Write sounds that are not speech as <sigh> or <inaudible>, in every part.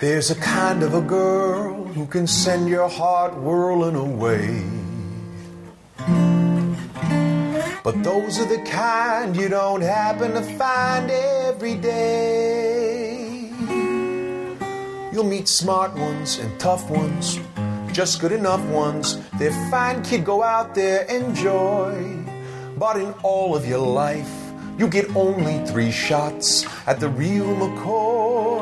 There's a kind of a girl who can send your heart whirling away. But those are the kind you don't happen to find every day. You'll meet smart ones and tough ones, just good enough ones. They're fine, kid, go out there, enjoy. But in all of your life, you get only three shots at the real McCoy.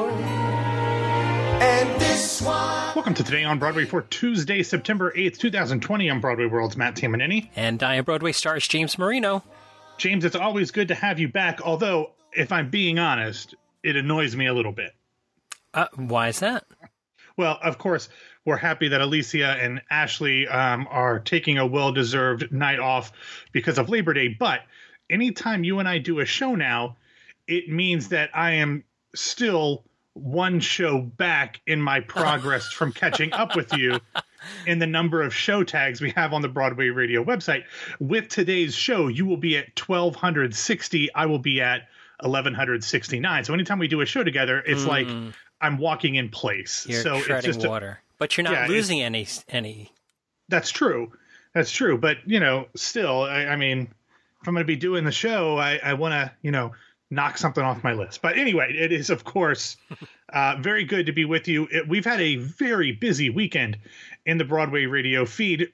And this one. Welcome to Today on Broadway for Tuesday, September 8th, 2020. I'm Broadway World's Matt Tamanini. And I am Broadway stars James Marino. James, it's always good to have you back, although, if I'm being honest, it annoys me a little bit. Uh, why is that? Well, of course, we're happy that Alicia and Ashley um, are taking a well deserved night off because of Labor Day. But anytime you and I do a show now, it means that I am still one show back in my progress from catching up with you <laughs> in the number of show tags we have on the Broadway Radio website. With today's show, you will be at 1260. I will be at 1169. So anytime we do a show together, it's mm. like I'm walking in place. You're so it's just water, a, but you're not yeah, losing any any. That's true. That's true. But you know, still, I, I mean, if I'm going to be doing the show, I, I want to, you know, knock something off my list. But anyway, it is of course <laughs> uh, very good to be with you. It, we've had a very busy weekend in the Broadway radio feed,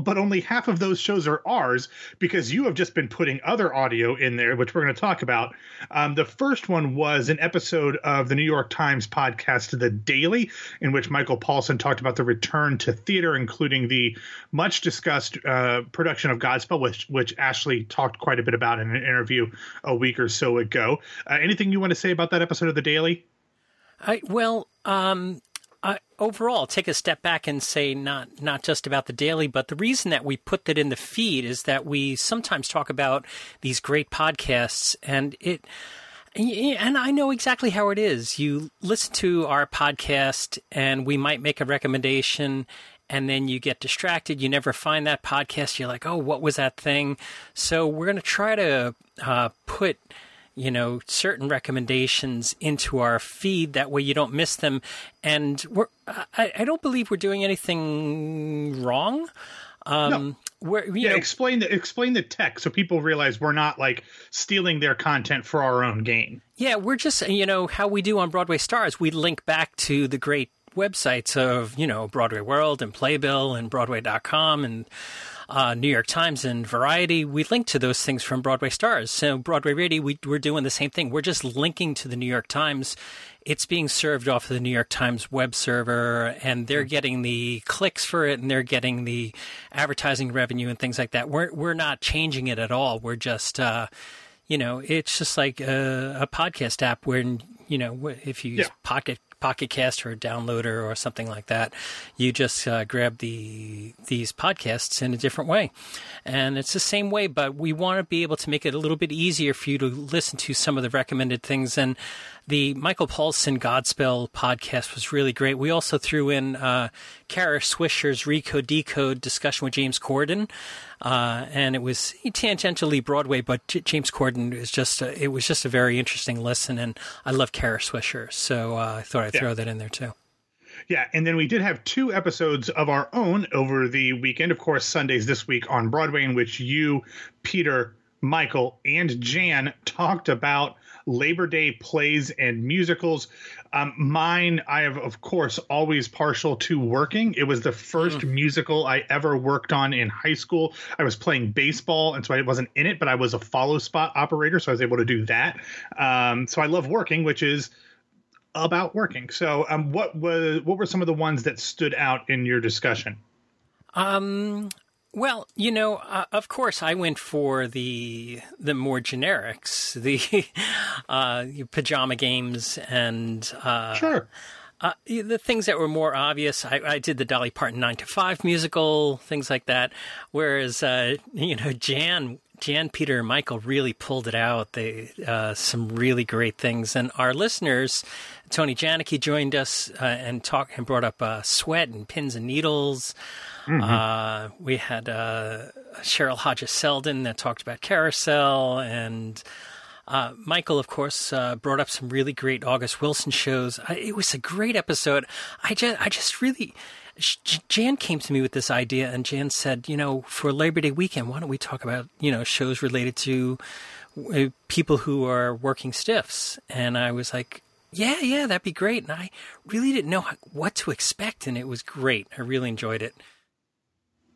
but only half of those shows are ours because you have just been putting other audio in there, which we're going to talk about. Um, the first one was an episode of the New York Times podcast, The Daily, in which Michael Paulson talked about the return to theater, including the much discussed uh, production of Godspell, which, which Ashley talked quite a bit about in an interview a week or so ago. Uh, anything you want to say about that episode of The Daily? I, well, um, uh, overall, take a step back and say not not just about the daily, but the reason that we put that in the feed is that we sometimes talk about these great podcasts, and it. And I know exactly how it is. You listen to our podcast, and we might make a recommendation, and then you get distracted. You never find that podcast. You're like, oh, what was that thing? So we're going to try to uh, put you know, certain recommendations into our feed. That way you don't miss them. And we're, I, I don't believe we're doing anything wrong. Um, no. Where, yeah, know, explain the explain the tech so people realize we're not like stealing their content for our own gain. Yeah, we're just you know how we do on Broadway Stars. We link back to the great websites of you know Broadway World and Playbill and Broadway.com and uh, New York Times and Variety, we link to those things from Broadway Stars. So Broadway Radio, we, we're doing the same thing. We're just linking to the New York Times. It's being served off of the New York Times web server, and they're getting the clicks for it, and they're getting the advertising revenue and things like that. We're we're not changing it at all. We're just uh, you know, it's just like a, a, podcast app where you know if you use yeah. Pocket Pocket Cast or a downloader or something like that, you just uh, grab the these podcasts in a different way, and it's the same way. But we want to be able to make it a little bit easier for you to listen to some of the recommended things. And the Michael Paulson Godspell podcast was really great. We also threw in uh, Kara Swisher's Recode Decode discussion with James Corden, uh, and it was tangentially Broadway, but J- James Corden is just a, it was just a very interesting listen, and I love Kara Swisher, so uh, I thought I'd yeah. throw that in there too. Yeah, and then we did have two episodes of our own over the weekend. Of course, Sundays this week on Broadway, in which you, Peter, Michael, and Jan talked about Labor Day plays and musicals. Um, mine, I have, of course, always partial to working. It was the first mm. musical I ever worked on in high school. I was playing baseball, and so I wasn't in it, but I was a follow spot operator, so I was able to do that. Um, so I love working, which is about working. So, um, what was what were some of the ones that stood out in your discussion? Um, well, you know, uh, of course, I went for the the more generics, the <laughs> uh, pajama games, and uh, sure. Uh, the things that were more obvious, I, I, did the Dolly Parton Nine to Five musical, things like that. Whereas, uh, you know, Jan, Jan, Peter, and Michael really pulled it out. They uh, some really great things, and our listeners, Tony Janicki joined us and talked and brought up sweat and pins and needles. Mm-hmm. Uh, we had uh, Cheryl Hodges Selden that talked about Carousel, and Uh, Michael, of course, uh, brought up some really great August Wilson shows. I, it was a great episode. I just, I just really, Jan came to me with this idea, and Jan said, you know, for Labor Day weekend, why don't we talk about, you know, shows related to uh, people who are working stiffs? And I was like, yeah, yeah, that'd be great. And I really didn't know what to expect, and it was great. I really enjoyed it.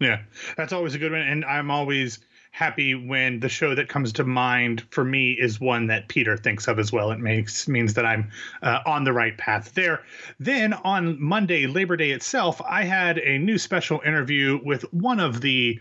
Yeah, that's always a good one, and I'm always happy when the show that comes to mind for me is one that Peter thinks of as well. It makes means that I'm uh, on the right path there. Then on Monday, Labor Day itself, I had a new special interview with one of the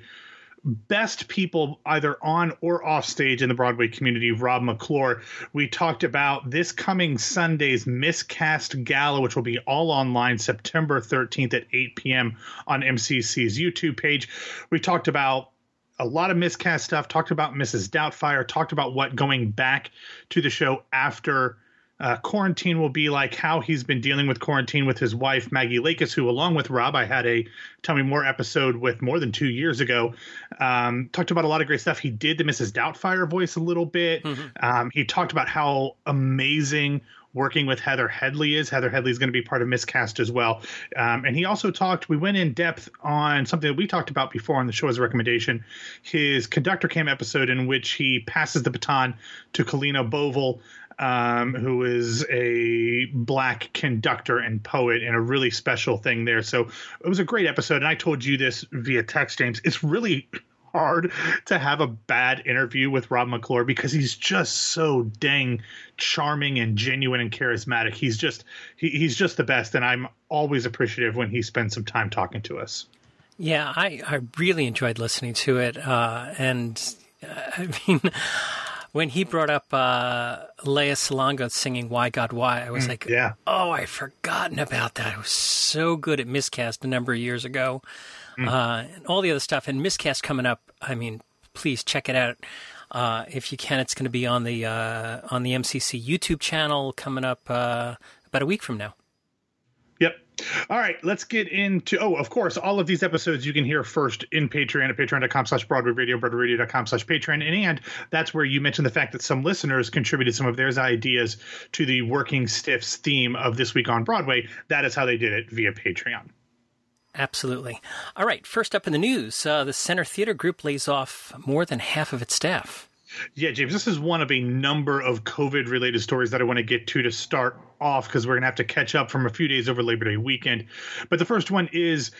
best people either on or off stage in the Broadway community, Rob McClure. We talked about this coming Sunday's Miscast Gala, which will be all online September 13th at 8 p.m. on MCC's YouTube page. We talked about a lot of miscast stuff, talked about Mrs. Doubtfire, talked about what going back to the show after uh, quarantine will be like, how he's been dealing with quarantine with his wife, Maggie Lakis, who, along with Rob, I had a Tell Me More episode with more than two years ago. Um, talked about a lot of great stuff. He did the Mrs. Doubtfire voice a little bit. Mm-hmm. Um, he talked about how amazing working with Heather Headley is. Heather Headley is going to be part of Miscast as well. Um, and he also talked, we went in depth on something that we talked about before on the show as a recommendation his conductor cam episode, in which he passes the baton to Kalena Bovell um, who is a black conductor and poet, and a really special thing there. So it was a great episode. And I told you this via text, James. It's really hard to have a bad interview with Rob McClure because he's just so dang charming and genuine and charismatic. He's just he, he's just the best, and I'm always appreciative when he spends some time talking to us. Yeah, I I really enjoyed listening to it, uh, and uh, <laughs> I mean when he brought up uh, Lea Salonga singing "Why God Why," I was mm, like, "Yeah, oh, I've forgotten about that." I was so good at Miscast a number of years ago, mm. uh, and all the other stuff. And Miscast coming up. I mean, please check it out uh, if you can. It's going to be on the uh, on the MCC YouTube channel coming up uh, about a week from now. Yep. All right, let's get into. Oh, of course, all of these episodes you can hear first in Patreon at patreon.com slash Broadway Radio, BroadwayRadio.com slash Patreon. And, and that's where you mentioned the fact that some listeners contributed some of their ideas to the Working Stiffs theme of This Week on Broadway. That is how they did it via Patreon. Absolutely. All right, first up in the news uh, the Center Theater Group lays off more than half of its staff. Yeah, James, this is one of a number of COVID related stories that I want to get to to start off because we're going to have to catch up from a few days over Labor Day weekend. But the first one is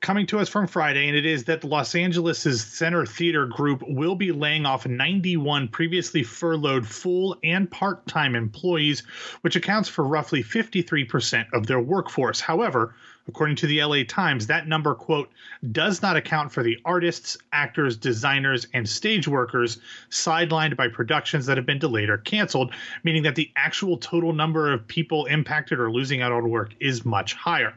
coming to us from Friday, and it is that Los Angeles' Center Theater Group will be laying off 91 previously furloughed full and part time employees, which accounts for roughly 53% of their workforce. However, According to the LA Times, that number, quote, does not account for the artists, actors, designers, and stage workers sidelined by productions that have been delayed or canceled, meaning that the actual total number of people impacted or losing out on work is much higher.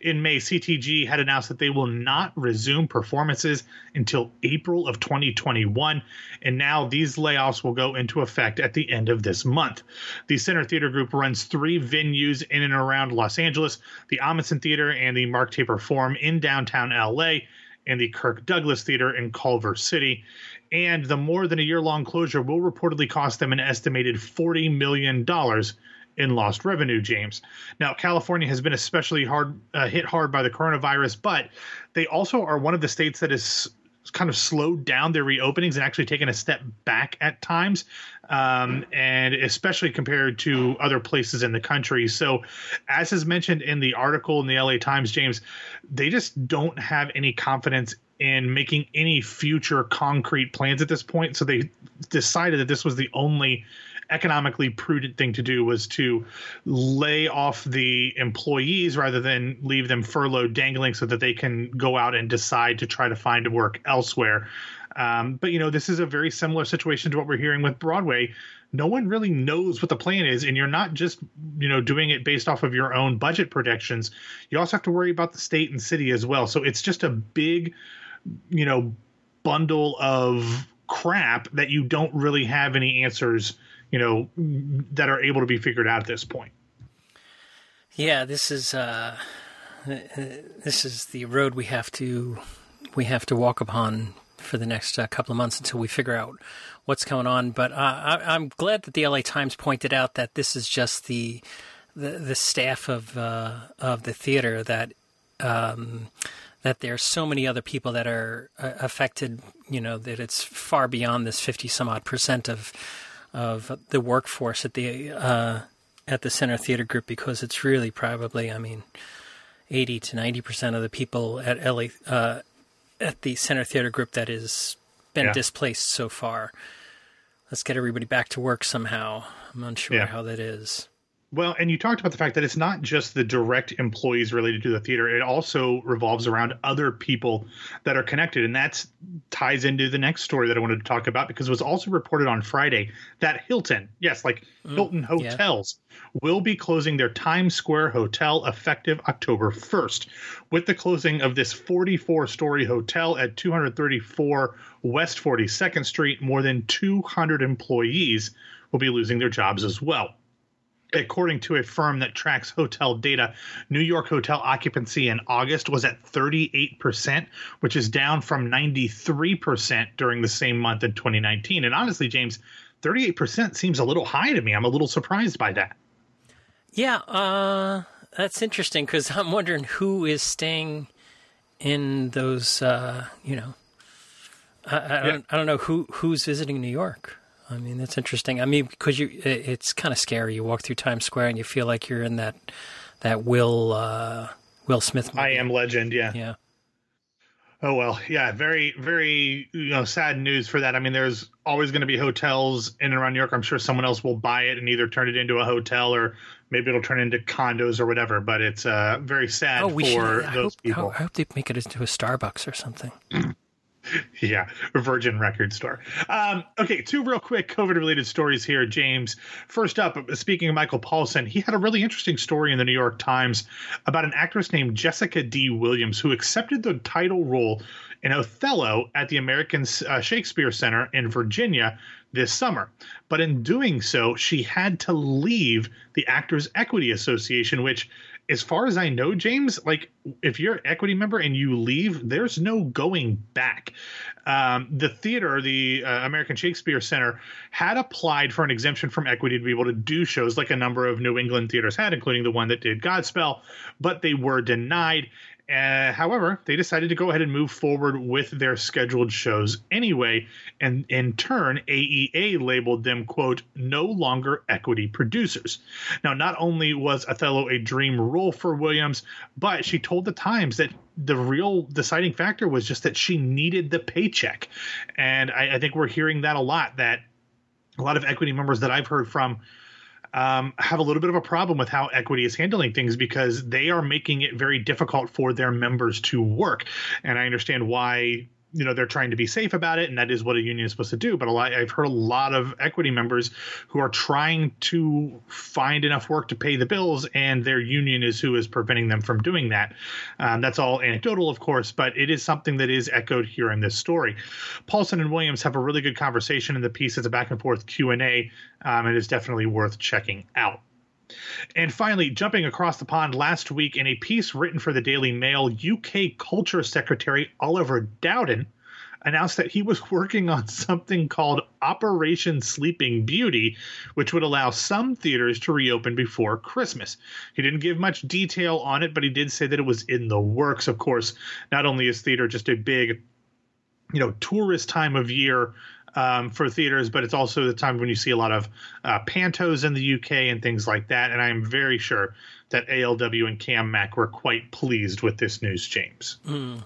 In May, CTG had announced that they will not resume performances until April of 2021, and now these layoffs will go into effect at the end of this month. The Center Theater Group runs three venues in and around Los Angeles the Ahmanson Theater and the Mark Taper Forum in downtown LA, and the Kirk Douglas Theater in Culver City. And the more than a year long closure will reportedly cost them an estimated $40 million in lost revenue, James. Now, California has been especially hard uh, hit hard by the coronavirus, but they also are one of the states that is kind of slowed down their reopenings and actually taken a step back at times, um, and especially compared to other places in the country. So, as is mentioned in the article in the LA Times, James, they just don't have any confidence in making any future concrete plans at this point. So they decided that this was the only economically prudent thing to do was to lay off the employees rather than leave them furloughed dangling so that they can go out and decide to try to find work elsewhere. Um, but you know, this is a very similar situation to what we're hearing with Broadway. No one really knows what the plan is, and you're not just you know doing it based off of your own budget projections. You also have to worry about the state and city as well. So it's just a big, you know, bundle of crap that you don't really have any answers you know that are able to be figured out at this point. Yeah, this is uh, this is the road we have to we have to walk upon for the next uh, couple of months until we figure out what's going on. But uh, I, am glad that the LA Times pointed out that this is just the the, the staff of uh, of the theater that um, that there's so many other people that are uh, affected. You know that it's far beyond this fifty some odd percent of of the workforce at the uh, at the Center Theater Group because it's really probably I mean eighty to ninety percent of the people at LA uh, at the Center Theater Group that has been yeah. displaced so far. Let's get everybody back to work somehow. I'm unsure yeah. how that is. Well, and you talked about the fact that it's not just the direct employees related to the theater; it also revolves around other people that are connected, and that ties into the next story that I wanted to talk about because it was also reported on Friday that Hilton, yes, like mm, Hilton hotels, yeah. will be closing their Times Square hotel effective October first, with the closing of this 44-story hotel at 234 West 42nd Street. More than 200 employees will be losing their jobs as well according to a firm that tracks hotel data, New York hotel occupancy in August was at 38%, which is down from 93% during the same month in 2019. And honestly, James, 38% seems a little high to me. I'm a little surprised by that. Yeah, uh, that's interesting because I'm wondering who is staying in those, uh, you know, I, I, yeah. don't, I don't know who who's visiting New York. I mean, that's interesting. I mean, because you, it's kind of scary. You walk through Times Square and you feel like you're in that that Will uh, Will Smith. Movie. I am Legend. Yeah. Yeah. Oh well, yeah, very, very, you know, sad news for that. I mean, there's always going to be hotels in and around New York. I'm sure someone else will buy it and either turn it into a hotel or maybe it'll turn into condos or whatever. But it's uh, very sad oh, for should, those hope, people. I hope they make it into a Starbucks or something. <clears throat> <laughs> yeah, Virgin Record Store. Um, okay, two real quick COVID related stories here, James. First up, speaking of Michael Paulson, he had a really interesting story in the New York Times about an actress named Jessika D. Williams who accepted the title role in Othello at the American uh, Shakespeare Center in Virginia this summer. But in doing so, she had to leave the Actors Equity Association, which as far as I know, James, like if you're an equity member and you leave, there's no going back. Um, the theater, the uh, American Shakespeare Center, had applied for an exemption from equity to be able to do shows like a number of New England theaters had, including the one that did Godspell, but they were denied. Uh, however, they decided to go ahead and move forward with their scheduled shows anyway, and in turn, AEA labeled them, quote, no longer equity producers. Now, not only was Othello a dream role for Williams, but she told the Times that the real deciding factor was just that she needed the paycheck. And I, I think we're hearing that a lot, that a lot of equity members that I've heard from um, have a little bit of a problem with how equity is handling things because they are making it very difficult for their members to work. And I understand why you know they're trying to be safe about it and that is what a union is supposed to do. But a lot i've heard a lot of equity members who are trying to find enough work to pay the bills and their union is who is preventing them from doing that. Um, that's all anecdotal of course but it is something that is echoed here in this story. Paulson and williams have a really good conversation in the piece. It's a back and forth q&a um, it is definitely worth checking out and finally, jumping across the pond last week in a piece written for the Daily Mail, UK Culture Secretary Oliver Dowden announced that he was <laughs> working on something called Operation Sleeping Beauty, which would allow some theaters to reopen before Christmas. He didn't give much detail on it, but he did say that it was in the works. Of course, not only is theater just a big you know tourist time of year um, for theaters, but it's also the time when you see a lot of uh, pantos in the UK and things like that. And I'm very sure that ALW and Cam Mac were quite pleased with this news, James. Mm.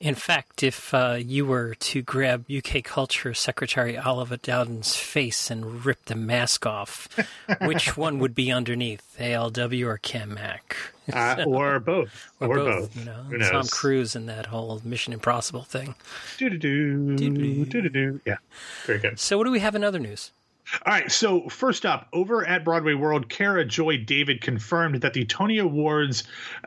In fact, if uh, you were to grab UK Culture Secretary Oliver Dowden's face and rip the mask off, <laughs> which one would be underneath, ALW or Cam Mac? Uh, <laughs> or both. Or, or both, both. You know, Tom Cruise and that whole Mission Impossible thing. Do do do. Do do do. Yeah. Very good. So, what do we have in other news? All right, so first up, over at Broadway World, Cara Joy David confirmed that the Tony Awards,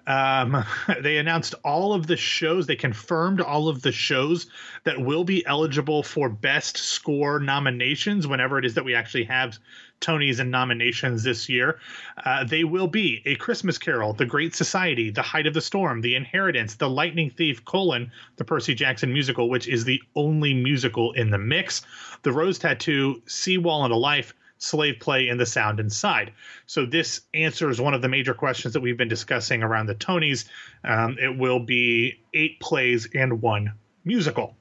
um, <laughs> they announced all of the shows, they confirmed all of the shows that will be eligible for Best Score nominations whenever it is that we actually have Tonys and nominations this year. Uh, they will be A Christmas Carol, The Great Society, The Height of the Storm, The Inheritance, The Lightning Thief, colon, the Percy Jackson musical, which is the only musical in the mix, The Rose Tattoo, Seawall a Life, slave play and the sound inside. So this answers one of the major questions that we've been discussing around the Tonys. Um, it will be eight plays and one musical.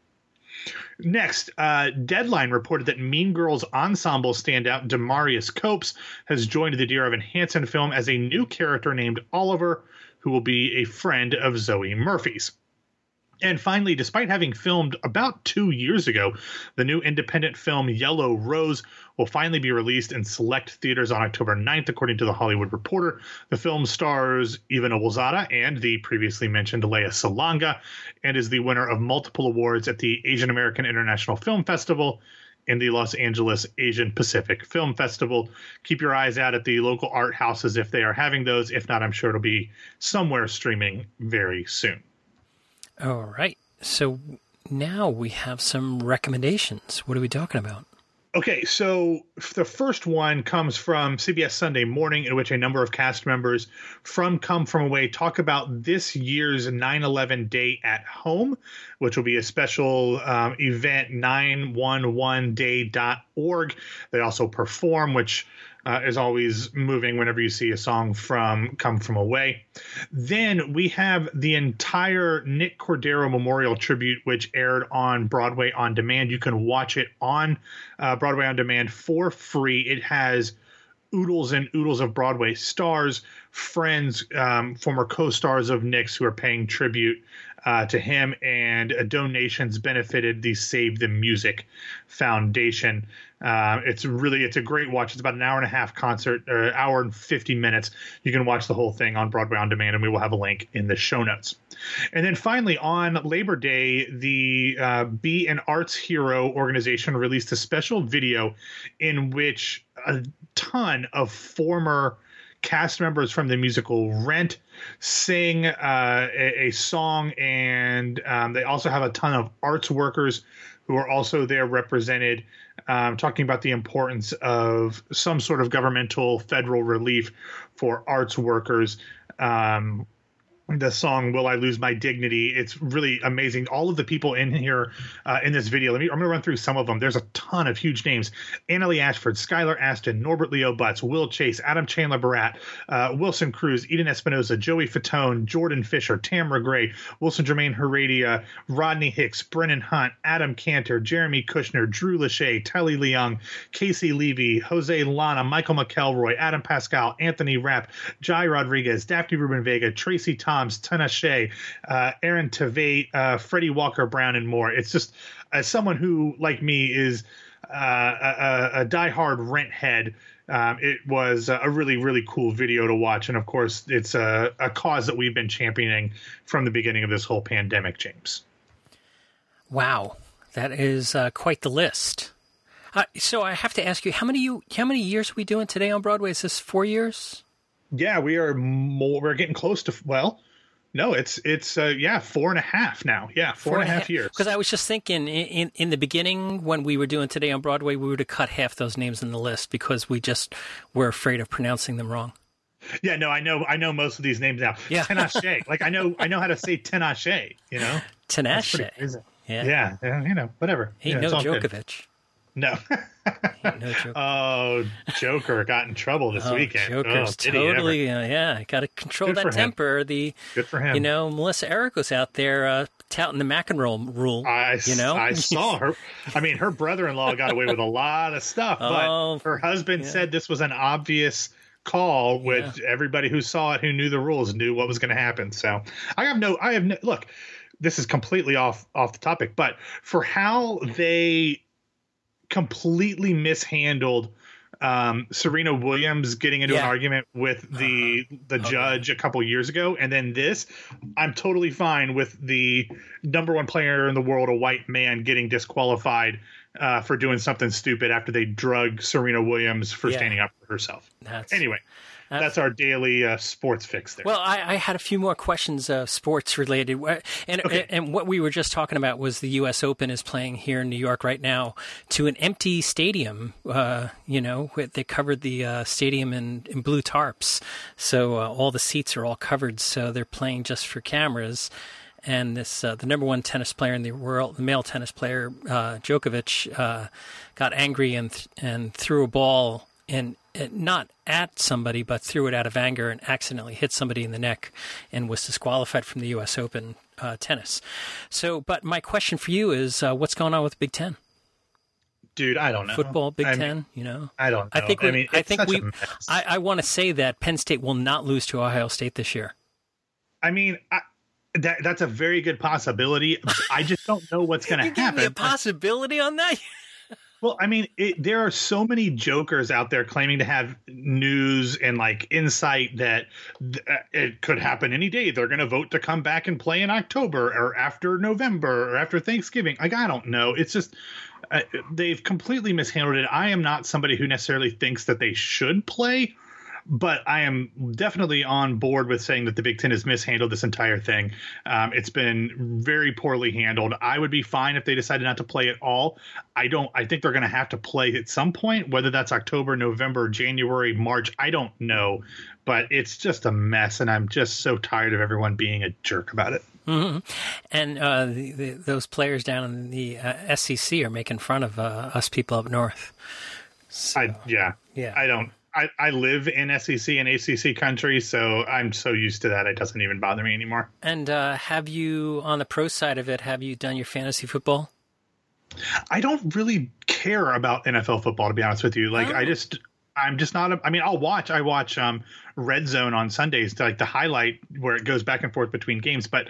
Next, uh, Deadline reported that Mean Girls ensemble standout Demarius Copes has joined the Dear Evan Hansen film as a new character named Oliver, who will be a friend of Zoe Murphy's. And finally, despite having filmed about two years ago, the new independent film Yellow Rose will finally be released in select theaters on October 9th, according to the Hollywood Reporter. The film stars Eva Noblezada and the previously mentioned Lea Salonga, and is the winner of multiple awards at the Asian American International Film Festival and the Los Angeles Asian Pacific Film Festival. Keep your eyes out at the local art houses if they are having those. If not, I'm sure it'll be somewhere streaming very soon. All right. So now we have some recommendations. What are we talking about? Okay, so the first one comes from CBS Sunday Morning, in which a number of cast members from Come From Away talk about this year's 9 11 Day at Home, which will be a special um, event, 911day.org. They also perform, which uh, is always moving whenever you see a song from Come From Away. Then we have the entire Nick Cordero Memorial Tribute, which aired on Broadway on Demand. You can watch it on uh, Broadway on Demand for free. It has oodles and oodles of Broadway stars, friends, um, former co-stars of Nick's who are paying tribute uh, to him, and uh, donations benefited the Save the Music Foundation. Uh, it's really it's a great watch. It's about an hour and a half concert, or hour and fifty minutes. You can watch the whole thing on Broadway on demand, and we will have a link in the show notes. And then finally, on Labor Day, the uh, Be an Arts Hero organization released a special video in which a ton of former cast members from the musical Rent sing uh, a, a, song, and um, they also have a ton of arts workers who are also there represented, um, talking about the importance of some sort of governmental federal relief for arts workers. Um, the song "Will I Lose My Dignity." It's really amazing. All of the people in here uh, in this video. Let me. I'm going to run through some of them. There's a ton of huge names: Annaleigh Ashford, Skylar Astin, Norbert Leo Butz, Will Chase, Adam Chanler-Berat, uh, Wilson Cruz, Eden Espinosa, Joey Fatone, Jordan Fisher, Tamyra Gray, Wilson Jermaine Heredia, Rodney Hicks, Brennan Hunt, Adam Kantor, Jeremy Kushnier, Drew Lachey, Telly Leung, Caissie Levy, Jose Llana, Michael McElroy, Adam Pascal, Anthony Rapp, Jai Rodriguez, Daphne Rubin Vega, Tracy Thomas. Thoms, Tinashe, uh, Aaron Tveit, uh, Fredi Walker-Browne, and more. It's just as someone who, like me, is uh, a, a diehard rent head. Um, it was a really, really cool video to watch. And of course, it's a, a cause that we've been championing from the beginning of this whole pandemic, James. Wow. That is uh, quite the list. Uh, so I have to ask you, how many you how many years are we doing today on Broadway? Is this four years? Yeah, we are more. We're getting close to well. No, it's it's uh, yeah four and a half now. Yeah, four, four and a half, half years. Because I was just thinking in in the beginning when we were doing today on Broadway, we would have cut half those names in the list because we just were afraid of pronouncing them wrong. Yeah, no, I know I know most of these names now. Yeah, Tinashe. <laughs> like I know I know how to say Tinashe. You know, Tinashe. Yeah. yeah, you know, whatever. He yeah, no Djokovic. Good. No. no joke. <laughs> Oh, Joker got in trouble this oh, weekend. Joker's oh, totally, uh, yeah. Got to control Good that temper. The Good for him. You know, Melissa Errico was out there uh, touting the McEnroe rule. I, you know, I saw <laughs> her. I mean, her brother-in-law got away with a lot of stuff, <laughs> but oh, her husband yeah. said this was an obvious call, which yeah. everybody who saw it, who knew the rules, knew what was going to happen. So I have no, I have no. Look, this is completely off off the topic, but for how they completely mishandled um, Serena Williams getting into yeah. an argument with the uh-huh. the judge a couple years ago, and then this, I'm totally fine with the number one player in the world, a white man, getting disqualified uh, for doing something stupid after they drug Serena Williams for yeah. standing up for herself. That's... Anyway, that's our daily uh, sports fix there. Well, I, I, had a few more questions, uh, sports related, and okay. and what we were just talking about was the U.S. Open is playing here in New York right now to an empty stadium. Uh, you know, they covered the uh, stadium in, in blue tarps, so uh, all the seats are all covered. So they're playing just for cameras. And this, uh, the number one tennis player in the world, the male tennis player, Djokovic, got angry and th- and threw a ball and not at somebody, but threw it out of anger and accidentally hit somebody in the neck and was disqualified from the U.S. Open uh, tennis. So, but my question for you is, uh, what's going on with Big Ten? Dude, I don't know. Football, Big I Ten, mean, you know. I don't. Know. I think. We, I mean, I think we. I, I want to say that Penn State will not lose to Ohio State this year. I mean, I, that that's a very good possibility. I just don't know what's going to happen. Give me a possibility on that. <laughs> Well, I mean, it, there are so many jokers out there claiming to have news and like insight that th- uh, it could happen any day. They're going to vote to come back and play in October or after November or after Thanksgiving. Like, I don't know. It's just uh, they've completely mishandled it. I am not somebody who necessarily thinks that they should play but I am definitely on board with saying that the Big Ten has mishandled this entire thing. Um, it's been very poorly handled. I would be fine if they decided not to play at all. I don't. I think they're going to have to play at some point, whether that's October, November, January, March. I don't know, but it's just a mess, and I'm just so tired of everyone being a jerk about it. Mm-hmm. And uh, the, the, those players down in the uh, SEC are making fun of uh, us people up north. So, I, yeah, yeah. I don't. I, I live in SEC and ACC country, so I'm so used to that it doesn't even bother me anymore. And uh, have you, on the pro side of it, have you done your fantasy football? I don't really care about NFL football, to be honest with you. Like, oh. I just, I'm just not. A, I mean, I'll watch. I watch um, Red Zone on Sundays to like the highlight where it goes back and forth between games. But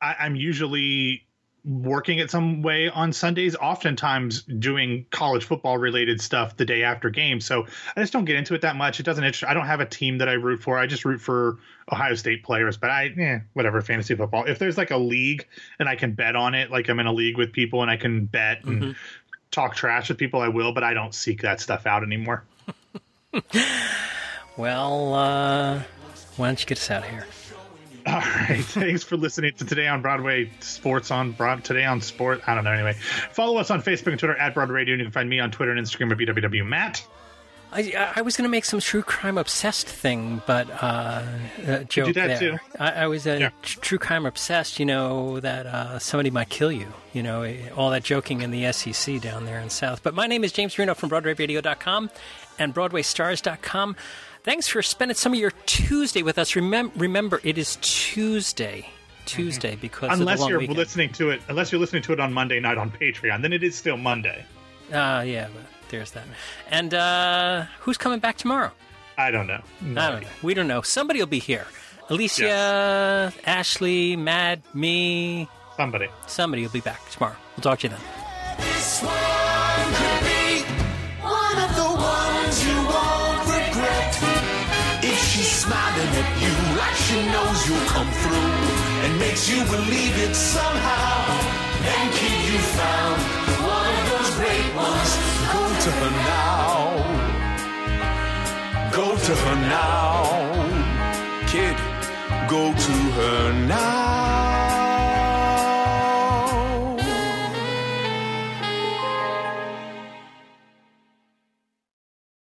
I, I'm usually working at some way on Sundays, oftentimes doing college football related stuff the day after games. So I just don't get into it that much. It doesn't interest. I don't have a team that I root for. I just root for Ohio State players. But I, eh, whatever, fantasy football. If there's like a league and I can bet on it, like I'm in a league with people and I can bet and mm-hmm. talk trash with people, I will. But I don't seek that stuff out anymore. <laughs> well, uh, why don't you get us out of here? <laughs> All right. Thanks for listening to Today on Broadway Sports on Broad Today on Sport. I don't know. Anyway, follow us on Facebook and Twitter at Broad Radio, and you can find me on Twitter and Instagram at BWW Matt. I, I was going to make some true crime obsessed thing, but uh, uh joke do that there. Too. I, I was a yeah. true crime obsessed. You know that uh, somebody might kill you. You know all that joking in the SEC down there in South. But my name is James Marino from BroadwayRadio.com and BroadwayStars.com. Thanks for spending some of your Tuesday with us. Remem- remember, it is Tuesday. Tuesday mm-hmm. because unless you're weekend. listening to it, unless you're listening to it on Monday night on Patreon, then it is still Monday. Uh, yeah, but there's that. And uh, who's coming back tomorrow? I don't know. No I don't know. We don't know. Somebody will be here. Alicia, yes. Ashley, Mad, me. Somebody. Somebody will be back tomorrow. We'll talk to you then. Knows you'll come through and makes you believe it somehow and keep you found. One of those great ones. Go to her now. Go to her now. Kid, go to her now.